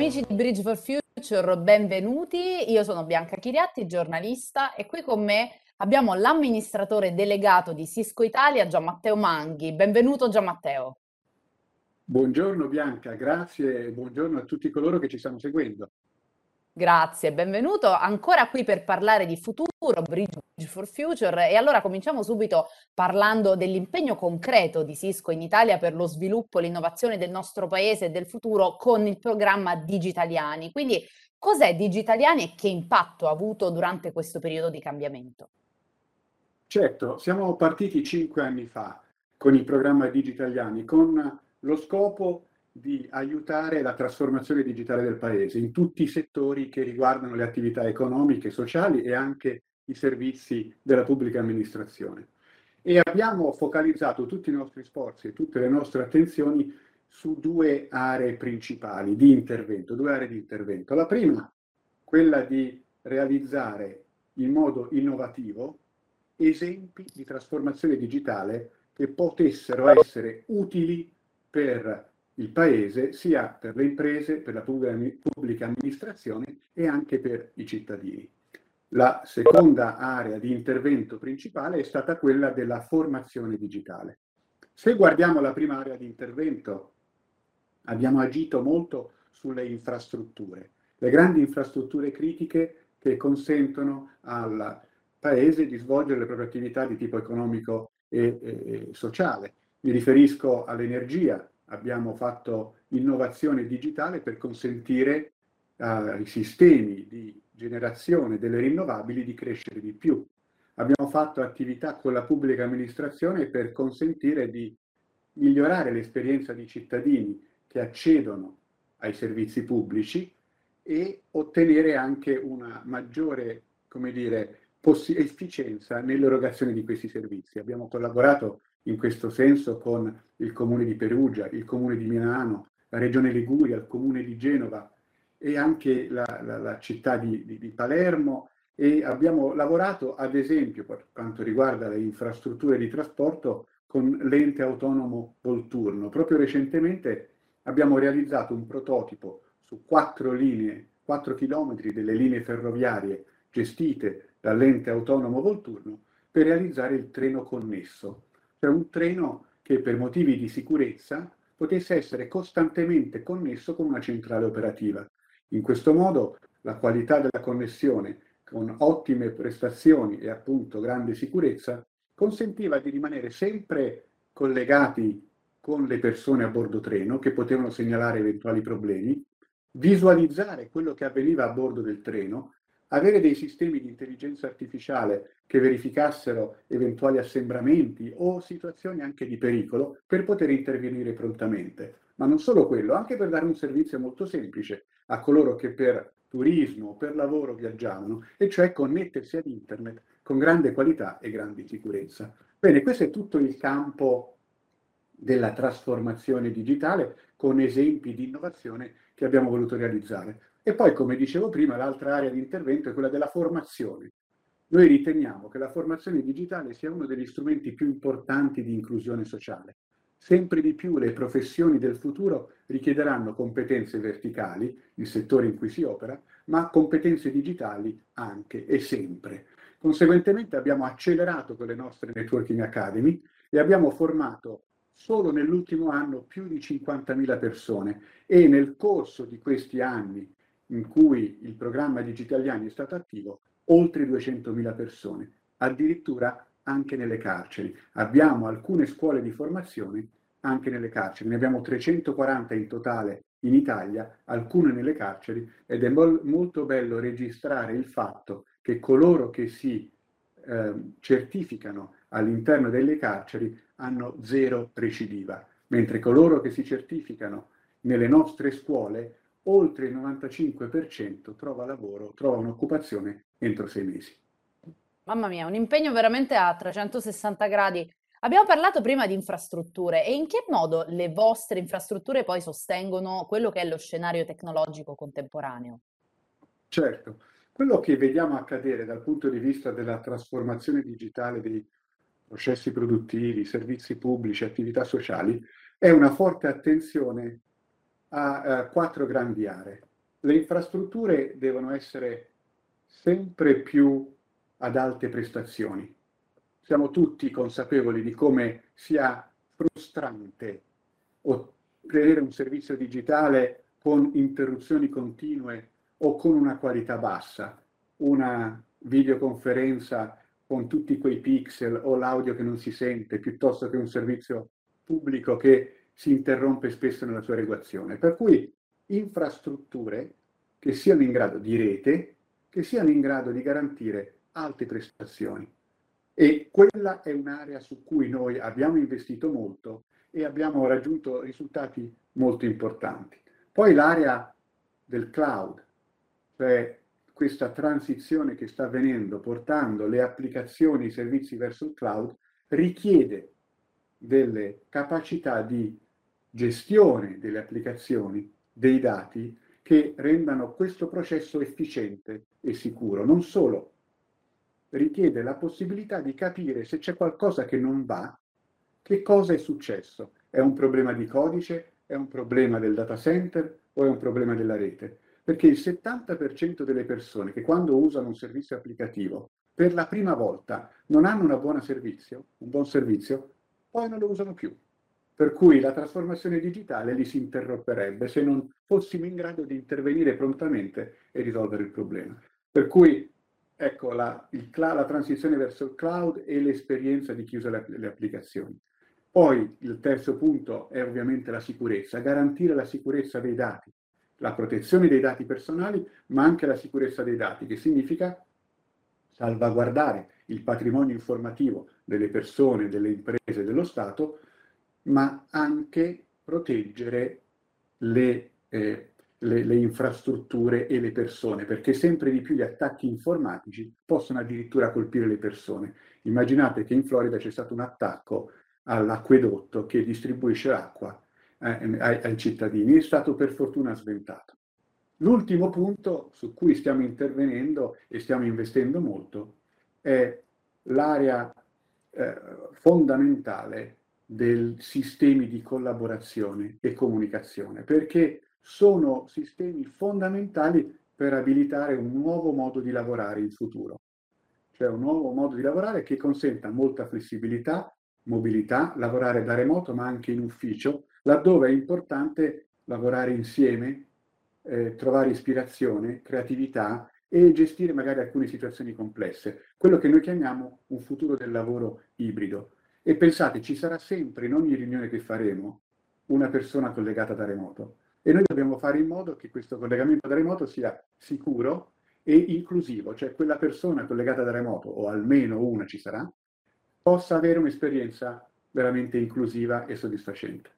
Amici di Bridge for Future, benvenuti. Io sono Bianca Chiriatti, giornalista, e qui con me abbiamo l'amministratore delegato di Cisco Italia, Gian Matteo Manghi. Benvenuto Gian Matteo. Buongiorno Bianca, grazie e buongiorno a tutti coloro che ci stanno seguendo. Grazie, benvenuto ancora qui per parlare di futuro, Bridge for Future. E allora cominciamo subito parlando dell'impegno concreto di Cisco in Italia per lo sviluppo e l'innovazione del nostro paese e del futuro con il programma Digitaliani. Quindi cos'è Digitaliani e che impatto ha avuto durante questo periodo di cambiamento? Certo, siamo partiti cinque anni fa con il programma Digitaliani, con lo scopo di aiutare la trasformazione digitale del Paese in tutti i settori che riguardano le attività economiche, sociali e anche i servizi della pubblica amministrazione. E abbiamo focalizzato tutti i nostri sforzi e tutte le nostre attenzioni su due aree principali di intervento, due aree di intervento. La prima, quella di realizzare in modo innovativo esempi di trasformazione digitale che potessero essere utili per il Paese, sia per le imprese, per la pubblica amministrazione e anche per i cittadini. La seconda area di intervento principale è stata quella della formazione digitale. Se guardiamo la prima area di intervento, abbiamo agito molto sulle infrastrutture, le grandi infrastrutture critiche che consentono al Paese di svolgere le proprie attività di tipo economico e, e, e sociale. Mi riferisco all'energia, abbiamo fatto innovazione digitale per consentire ai sistemi di generazione delle rinnovabili di crescere di più. Abbiamo fatto attività con la pubblica amministrazione per consentire di migliorare l'esperienza di cittadini che accedono ai servizi pubblici e ottenere anche una maggiore, come dire, efficienza nell'erogazione di questi servizi. Abbiamo collaborato in questo senso con il comune di Perugia, il comune di Milano, la regione Liguria, il comune di Genova e anche la, la, la città di, di, di, Palermo e abbiamo lavorato ad esempio per quanto riguarda le infrastrutture di trasporto con l'ente autonomo Volturno. Proprio recentemente abbiamo realizzato un prototipo su quattro linee, quattro chilometri delle linee ferroviarie gestite dall'ente autonomo Volturno per realizzare il treno connesso cioè un treno che per motivi di sicurezza potesse essere costantemente connesso con una centrale operativa. In questo modo la qualità della connessione con ottime prestazioni e appunto grande sicurezza consentiva di rimanere sempre collegati con le persone a bordo treno che potevano segnalare eventuali problemi, visualizzare quello che avveniva a bordo del treno avere dei sistemi di intelligenza artificiale che verificassero eventuali assembramenti o situazioni anche di pericolo per poter intervenire prontamente. Ma non solo quello, anche per dare un servizio molto semplice a coloro che per turismo o per lavoro viaggiavano, e cioè connettersi ad internet con grande qualità e grande sicurezza. Bene, questo è tutto il campo della trasformazione digitale con esempi di innovazione che abbiamo voluto realizzare. E poi, come dicevo prima, l'altra area di intervento è quella della formazione. Noi riteniamo che la formazione digitale sia uno degli strumenti più importanti di inclusione sociale. Sempre di più le professioni del futuro richiederanno competenze verticali, il settore in cui si opera, ma competenze digitali anche e sempre. Conseguentemente abbiamo accelerato con le nostre Networking Academy e abbiamo formato solo nell'ultimo anno più di 50.000 persone e nel corso di questi anni in cui il programma Digitaliani è stato attivo, oltre 200.000 persone, addirittura anche nelle carceri. Abbiamo alcune scuole di formazione anche nelle carceri, ne abbiamo 340 in totale in Italia, alcune nelle carceri, ed è mol- molto bello registrare il fatto che coloro che si eh, certificano all'interno delle carceri hanno zero recidiva, mentre coloro che si certificano nelle nostre scuole oltre il 95% trova lavoro, trova un'occupazione entro sei mesi. Mamma mia, un impegno veramente a 360 gradi. Abbiamo parlato prima di infrastrutture e in che modo le vostre infrastrutture poi sostengono quello che è lo scenario tecnologico contemporaneo? Certo, quello che vediamo accadere dal punto di vista della trasformazione digitale dei processi produttivi, servizi pubblici, attività sociali, è una forte attenzione a eh, quattro grandi aree. le infrastrutture devono essere sempre più ad alte prestazioni. Siamo tutti consapevoli di come sia frustrante ottenere un servizio digitale con interruzioni continue o con una qualità bassa, una videoconferenza con tutti quei pixel o l'audio che non si sente, piuttosto che un servizio pubblico che si interrompe spesso nella sua regolazione. Per cui infrastrutture che siano in grado di rete, che siano in grado di garantire alte prestazioni. E quella è un'area su cui noi abbiamo investito molto e abbiamo raggiunto risultati molto importanti. Poi l'area del cloud, cioè questa transizione che sta avvenendo portando le applicazioni e i servizi verso il cloud, richiede delle capacità di gestione delle applicazioni, dei dati, che rendano questo processo efficiente e sicuro. Non solo, richiede la possibilità di capire se c'è qualcosa che non va, che cosa è successo. È un problema di codice, è un problema del data center o è un problema della rete? Perché il 70% delle persone che quando usano un servizio applicativo per la prima volta non hanno buona servizio, un buon servizio, poi non lo usano più. Per cui la trasformazione digitale li si interromperebbe se non fossimo in grado di intervenire prontamente e risolvere il problema. Per cui ecco la, il, la transizione verso il cloud e l'esperienza di chi usa le, le applicazioni. Poi il terzo punto è ovviamente la sicurezza, garantire la sicurezza dei dati, la protezione dei dati personali, ma anche la sicurezza dei dati, che significa salvaguardare il patrimonio informativo delle persone, delle imprese, dello Stato, ma anche proteggere le, eh, le, le, infrastrutture e le persone, perché sempre di più gli attacchi informatici possono addirittura colpire le persone. Immaginate che in Florida c'è stato un attacco all'acquedotto che distribuisce l'acqua eh, ai, ai cittadini, è stato per fortuna sventato. L'ultimo punto su cui stiamo intervenendo e stiamo investendo molto è l'area eh, fondamentale dei sistemi di collaborazione e comunicazione, perché sono sistemi fondamentali per abilitare un nuovo modo di lavorare in futuro, cioè un nuovo modo di lavorare che consenta molta flessibilità, mobilità, lavorare da remoto ma anche in ufficio, laddove è importante lavorare insieme, eh, trovare ispirazione, creatività e gestire magari alcune situazioni complesse, quello che noi chiamiamo un futuro del lavoro ibrido. E pensate, ci sarà sempre in ogni riunione che faremo una persona collegata da remoto e noi dobbiamo fare in modo che questo collegamento da remoto sia sicuro e inclusivo, cioè quella persona collegata da remoto, o almeno una ci sarà, possa avere un'esperienza veramente inclusiva e soddisfacente.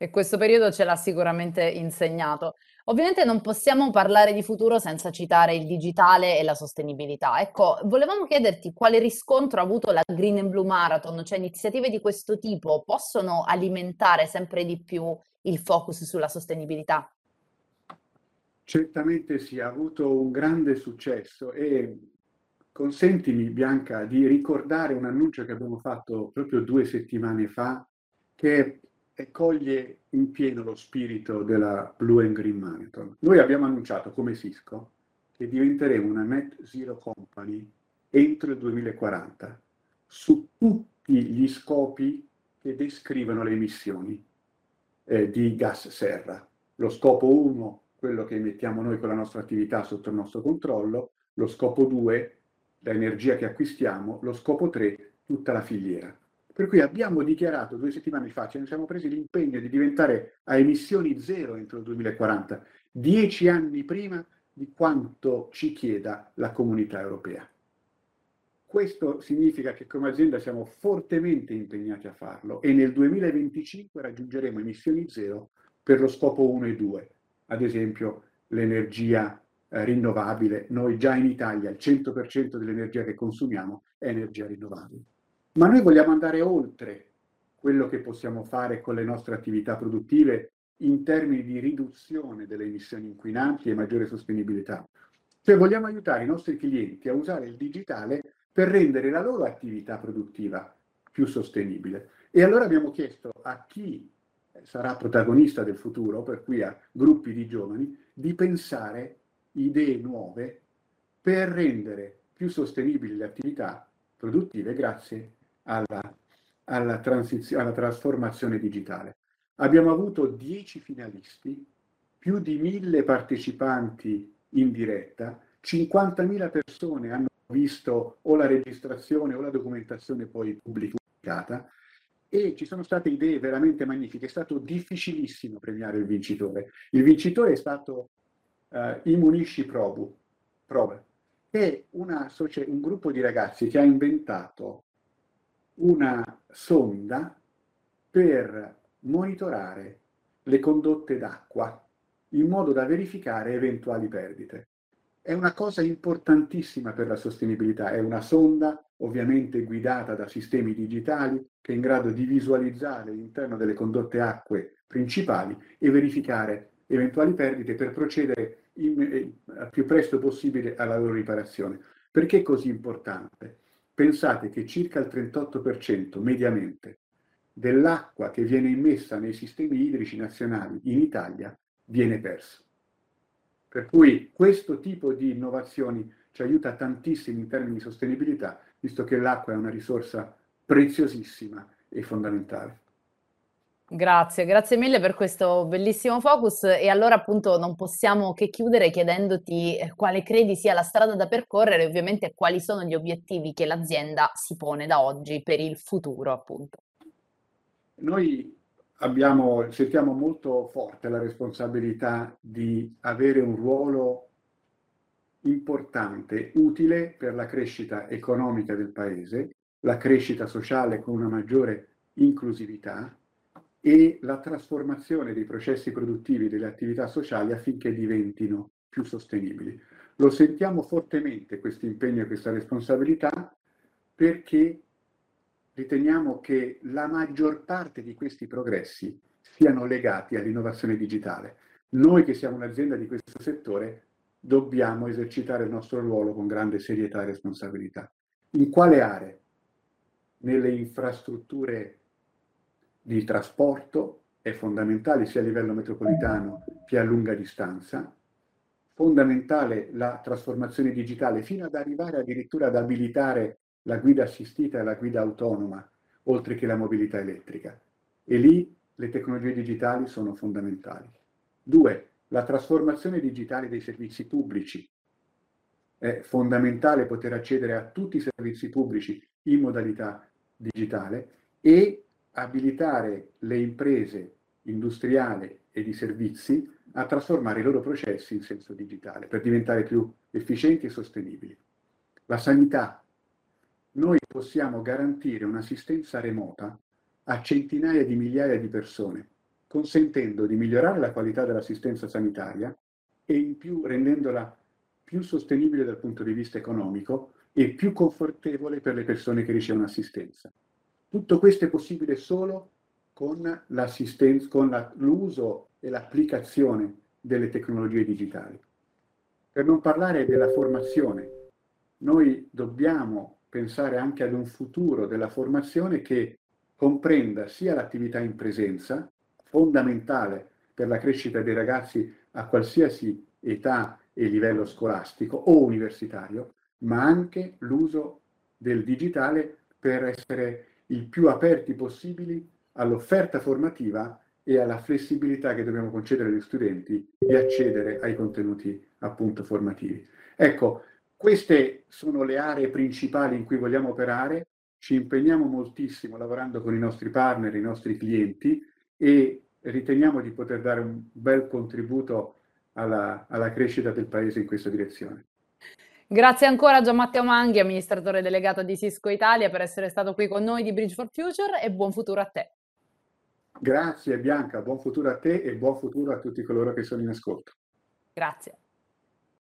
E questo periodo ce l'ha sicuramente insegnato. Ovviamente non possiamo parlare di futuro senza citare il digitale e la sostenibilità. Ecco, volevamo chiederti quale riscontro ha avuto la Green and Blue Marathon, cioè iniziative di questo tipo possono alimentare sempre di più il focus sulla sostenibilità? Certamente sì, ha avuto un grande successo e consentimi Bianca di ricordare un annuncio che abbiamo fatto proprio due settimane fa che coglie in pieno lo spirito della Blue and Green Marathon. Noi abbiamo annunciato come Cisco che diventeremo una net zero company entro il 2040 su tutti gli scopi che descrivono le emissioni eh, di gas serra. Lo scopo 1, quello che emettiamo noi con la nostra attività sotto il nostro controllo, lo scopo 2, l'energia che acquistiamo, lo scopo 3, tutta la filiera. Per cui abbiamo dichiarato due settimane fa, ci siamo presi l'impegno di diventare a emissioni zero entro il 2040, dieci anni prima di quanto ci chieda la comunità europea. Questo significa che come azienda siamo fortemente impegnati a farlo e nel 2025 raggiungeremo emissioni zero per lo scopo 1 e 2, ad esempio l'energia eh, rinnovabile. Noi già in Italia il 100% dell'energia che consumiamo è energia rinnovabile. Ma noi vogliamo andare oltre quello che possiamo fare con le nostre attività produttive in termini di riduzione delle emissioni inquinanti e maggiore sostenibilità. Cioè vogliamo aiutare i nostri clienti a usare il digitale per rendere la loro attività produttiva più sostenibile. E allora abbiamo chiesto a chi sarà protagonista del futuro, per cui a gruppi di giovani, di pensare idee nuove per rendere più sostenibili le attività produttive grazie alla, alla, alla trasformazione digitale. Abbiamo avuto 10 finalisti, più di 1000 partecipanti in diretta, 50.000 persone hanno visto o la registrazione o la documentazione poi pubblicata e ci sono state idee veramente magnifiche. È stato difficilissimo premiare il vincitore. Il vincitore è stato uh, Immunisci Probu, Prove, che è una, un gruppo di ragazzi che ha inventato una sonda per monitorare le condotte d'acqua in modo da verificare eventuali perdite. È una cosa importantissima per la sostenibilità, è una sonda ovviamente guidata da sistemi digitali che è in grado di visualizzare l'interno delle condotte acque principali e verificare eventuali perdite per procedere in, eh, più presto possibile alla loro riparazione. Perché è così importante? Pensate che circa il 38% mediamente dell'acqua che viene immessa nei sistemi idrici nazionali in Italia viene perso. Per cui questo tipo di innovazioni ci aiuta tantissimo in termini di sostenibilità, visto che l'acqua è una risorsa preziosissima e fondamentale. Grazie, grazie mille per questo bellissimo focus e allora appunto non possiamo che chiudere chiedendoti eh, quale credi sia la strada da percorrere e ovviamente quali sono gli obiettivi che l'azienda si pone da oggi per il futuro appunto. Noi abbiamo, sentiamo molto forte la responsabilità di avere un ruolo importante, utile per la crescita economica del paese, la crescita sociale con una maggiore inclusività e la trasformazione dei processi produttivi delle attività sociali affinché diventino più sostenibili. Lo sentiamo fortemente questo impegno e questa responsabilità perché riteniamo che la maggior parte di questi progressi siano legati all'innovazione digitale. Noi che siamo un'azienda di questo settore dobbiamo esercitare il nostro ruolo con grande serietà e responsabilità. In quale aree? Nelle infrastrutture di trasporto è fondamentale sia a livello metropolitano che a lunga distanza, fondamentale la trasformazione digitale fino ad arrivare addirittura ad abilitare la guida assistita e la guida autonoma, oltre che la mobilità elettrica. E lì le tecnologie digitali sono fondamentali. Due, la trasformazione digitale dei servizi pubblici. È fondamentale poter accedere a tutti i servizi pubblici in modalità digitale e abilitare le imprese industriali e di servizi a trasformare i loro processi in senso digitale per diventare più efficienti e sostenibili. La sanità noi possiamo garantire un'assistenza remota a centinaia di migliaia di persone, consentendo di migliorare la qualità dell'assistenza sanitaria e in più rendendola più sostenibile dal punto di vista economico e più confortevole per le persone che ricevono assistenza. Tutto questo è possibile solo con con l'uso e l'applicazione delle tecnologie digitali. Per non parlare della formazione, noi dobbiamo pensare anche ad un futuro della formazione che comprenda sia l'attività in presenza, fondamentale per la crescita dei ragazzi a qualsiasi età e livello scolastico o universitario, ma anche l'uso del digitale per essere il più aperti possibili all'offerta formativa e alla flessibilità che dobbiamo concedere agli studenti di accedere ai contenuti appunto formativi. Ecco, queste sono le aree principali in cui vogliamo operare, ci impegniamo moltissimo lavorando con i nostri partner, i nostri clienti e riteniamo di poter dare un bel contributo alla, alla crescita del Paese in questa direzione. Grazie ancora a Gian Matteo Manghi, amministratore delegato di Cisco Italia, per essere stato qui con noi di Bridge for Future e buon futuro a te. Grazie Bianca, buon futuro a te e buon futuro a tutti coloro che sono in ascolto. Grazie.